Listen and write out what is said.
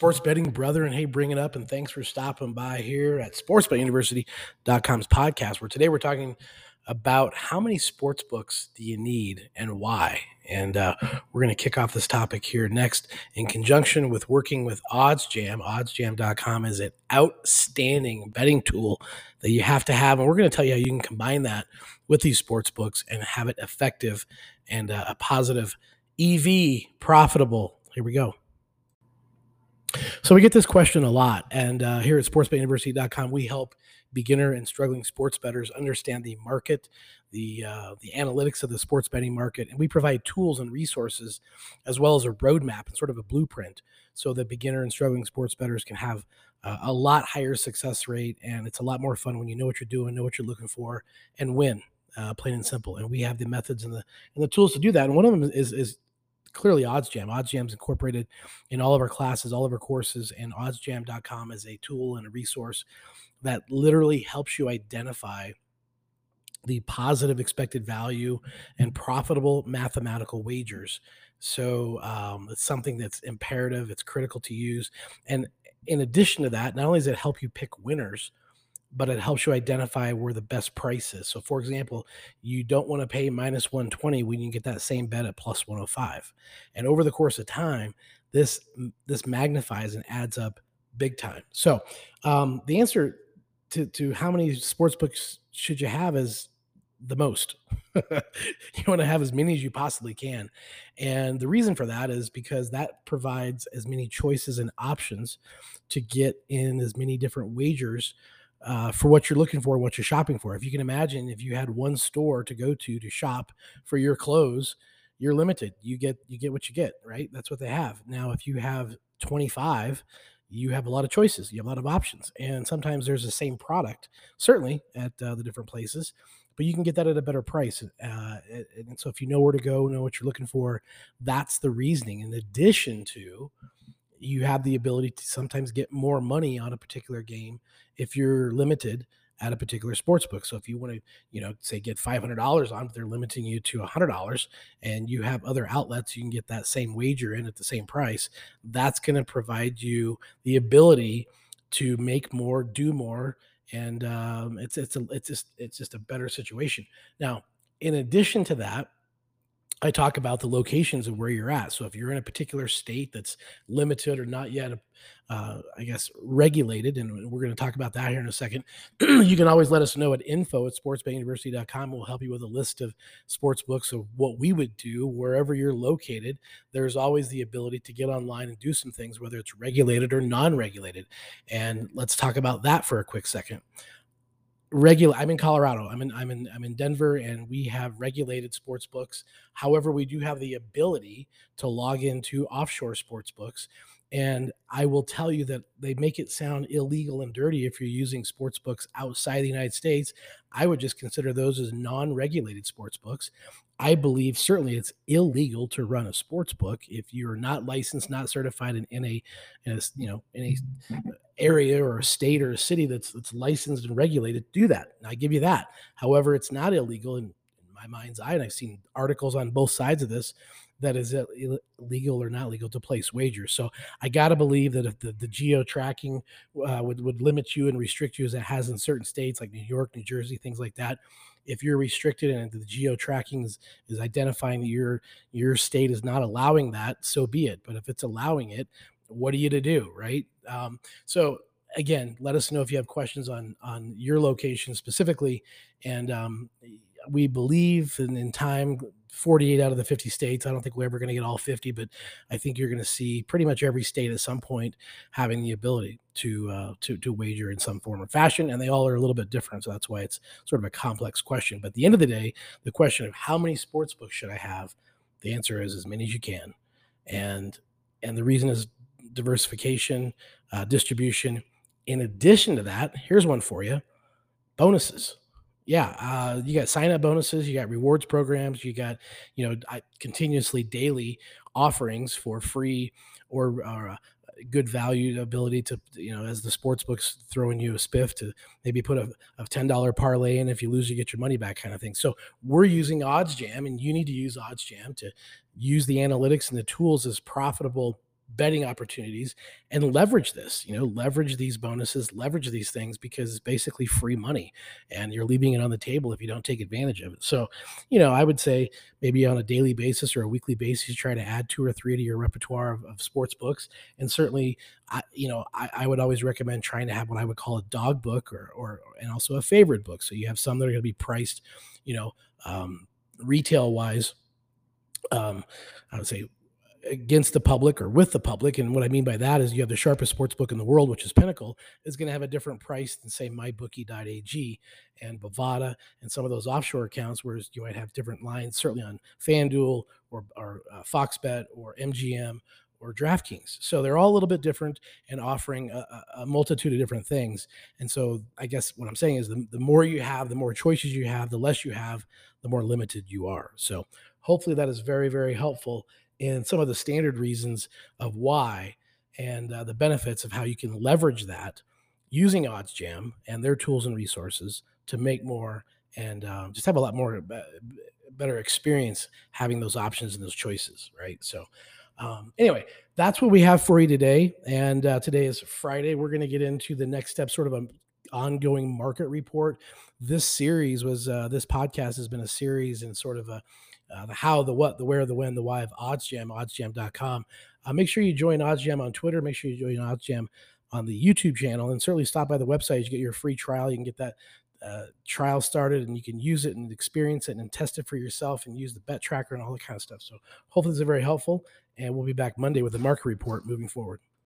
sports betting brother. And hey, bring it up. And thanks for stopping by here at sportsbetuniversity.com's podcast, where today we're talking about how many sports books do you need and why. And uh, we're going to kick off this topic here next in conjunction with working with OddsJam. OddsJam.com is an outstanding betting tool that you have to have. And we're going to tell you how you can combine that with these sports books and have it effective and uh, a positive EV profitable. Here we go. So we get this question a lot, and uh, here at sportsbetuniversity.com, we help beginner and struggling sports bettors understand the market, the uh, the analytics of the sports betting market, and we provide tools and resources as well as a roadmap and sort of a blueprint, so that beginner and struggling sports bettors can have uh, a lot higher success rate, and it's a lot more fun when you know what you're doing, know what you're looking for, and win. Uh, plain and simple, and we have the methods and the and the tools to do that. And one of them is is clearly OddsJam. OddsJam's incorporated in all of our classes, all of our courses, and oddsjam.com is a tool and a resource that literally helps you identify the positive expected value and profitable mathematical wagers. So um, it's something that's imperative, it's critical to use. And in addition to that, not only does it help you pick winners, but it helps you identify where the best price is. So, for example, you don't want to pay minus 120 when you get that same bet at plus 105. And over the course of time, this this magnifies and adds up big time. So, um, the answer to to how many sports books should you have is the most. you want to have as many as you possibly can. And the reason for that is because that provides as many choices and options to get in as many different wagers uh, for what you're looking for, what you're shopping for. If you can imagine, if you had one store to go to to shop for your clothes, you're limited. You get you get what you get, right? That's what they have. Now, if you have 25, you have a lot of choices. You have a lot of options, and sometimes there's the same product, certainly at uh, the different places, but you can get that at a better price. Uh, and so, if you know where to go, know what you're looking for, that's the reasoning. In addition to you have the ability to sometimes get more money on a particular game if you're limited at a particular sports book. So if you want to, you know, say get $500 on, but they're limiting you to $100 and you have other outlets you can get that same wager in at the same price, that's going to provide you the ability to make more, do more, and um, it's it's a, it's just it's just a better situation. Now, in addition to that, I talk about the locations of where you're at. So if you're in a particular state that's limited or not yet, uh, I guess, regulated, and we're going to talk about that here in a second, you can always let us know at info at sportsbetuniversity.com. We'll help you with a list of sports books of what we would do wherever you're located. There's always the ability to get online and do some things, whether it's regulated or non regulated. And let's talk about that for a quick second regular i'm in colorado i'm in i'm in i'm in denver and we have regulated sports books. However we do have the ability to log into offshore sports books and i will tell you that they make it sound illegal and dirty if you're using sports books outside the united states. I would just consider those as non-regulated sports books. I believe certainly it's illegal to run a sports book if you're not licensed, not certified in, in a, in a you know in a area or a state or a city that's that's licensed and regulated. Do that. And I give you that. However, it's not illegal in, in my mind's eye, and I've seen articles on both sides of this that is illegal or not legal to place wagers. So I got to believe that if the, the geo tracking uh, would, would limit you and restrict you as it has in certain states like New York, New Jersey, things like that, if you're restricted and the geo tracking is, is identifying that your your state is not allowing that, so be it. But if it's allowing it, what are you to do, right? Um, so again, let us know if you have questions on on your location specifically, and um, we believe in, in time 48 out of the 50 states. I don't think we're ever going to get all 50, but I think you're going to see pretty much every state at some point having the ability to uh, to to wager in some form or fashion, and they all are a little bit different. So that's why it's sort of a complex question. But at the end of the day, the question of how many sports books should I have, the answer is as many as you can, and and the reason is diversification, uh, distribution. In addition to that, here's one for you: bonuses yeah, uh, you got sign up bonuses, you got rewards programs, you got, you know, continuously daily offerings for free or, or uh, good value ability to, you know, as the sports books throwing you a spiff to maybe put a, a $10 parlay in. If you lose, you get your money back kind of thing. So we're using OddsJam and you need to use OddsJam to use the analytics and the tools as profitable betting opportunities and leverage this you know leverage these bonuses leverage these things because it's basically free money and you're leaving it on the table if you don't take advantage of it. So you know i would say maybe on a daily basis or a weekly basis you try to add two or three to your repertoire of, of sports books. And certainly I, you know I, I would always recommend trying to have what i would call a dog book or, or and also a favorite book. So you have some that are going to be priced you know um, retail wise um, I would say against the public or with the public. And what I mean by that is you have the sharpest sports book in the world, which is Pinnacle, is going to have a different price than say mybookie.ag and Bovada and some of those offshore accounts, whereas you might have different lines, certainly on FanDuel or, or uh, FoxBet or MGM or DraftKings. So they're all a little bit different and offering a, a, multitude of different things. And so I guess what I'm saying is the, the more you have, the more choices you have, the less you have, the more limited you are. So hopefully that is very, very helpful in some of the standard reasons of why and uh, the benefits of how you can leverage that using OddsJam and their tools and resources to make more and um, just have a lot more uh, better experience having those options and those choices, right? So, um, anyway, that's what we have for you today. And uh, today is Friday. We're going to get into the next step, sort of an ongoing market report. This series was, uh, this podcast has been a series and sort of a, uh, the how, the what, the where, the when, the why of OddsJam, oddsjam.com. Uh, make sure you join OddsJam on Twitter. Make sure you join OddsJam on the YouTube channel and certainly stop by the website. You get your free trial. You can get that uh, trial started and you can use it and experience it and test it for yourself and use the bet tracker and all that kind of stuff. So hopefully this is very helpful. And we'll be back Monday with the market report moving forward.